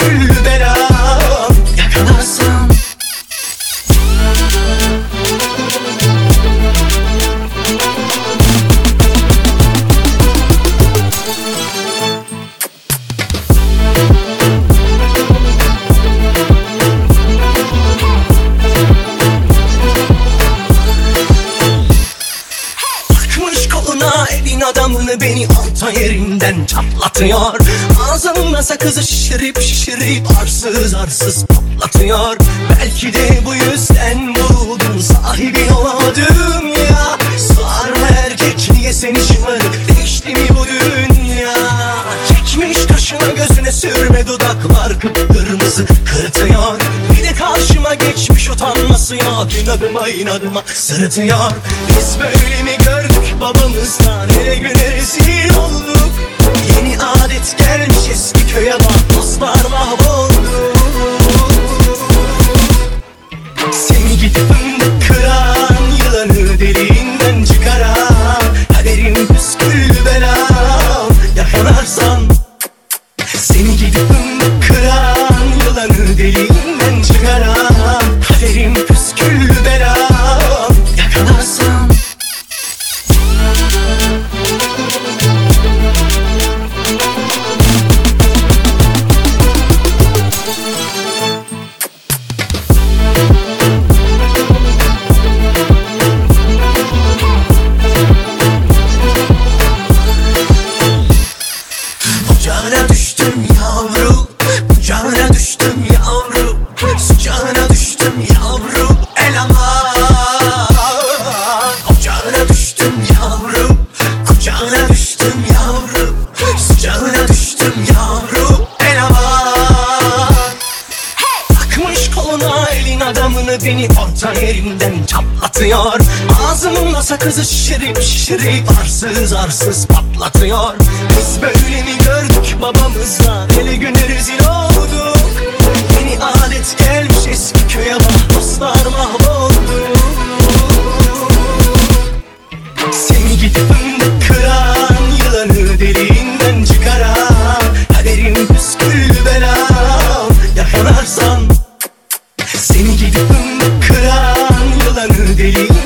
deliğinden çıkaran Kaderim püsküllü belam adamını beni orta yerinden çatlatıyor. Ağzımla sakızı şişirip şişirip arsız arsız patlatıyor. Belki de bu yüzden vuruldum sahibi olamadım ya. Sar erkek niye seni şımarık değişti mi bu dünya? Çekmiş kaşına gözüne sürme dudaklar kıpkırmızı kırıtıyor. Bir de karşıma geçmiş utanması yok. İnadıma inadıma sırıtıyor. Biz böyle mi gördük babamızdan deliğinden çıkaran Kaderim püsküllü belam Yakalarsan Seni gidip fındık kıran Yılanı deliğinden çıkaran düştüm yavru Kucağına düştüm yavru Sıcağına düştüm yavru elin adamını beni orta yerinden çatlatıyor. Ağzımla sakızı şişirip şişirip arsız arsız patlatıyor. Biz böyle mi gördük babamızla? Hele güne rezil olduk really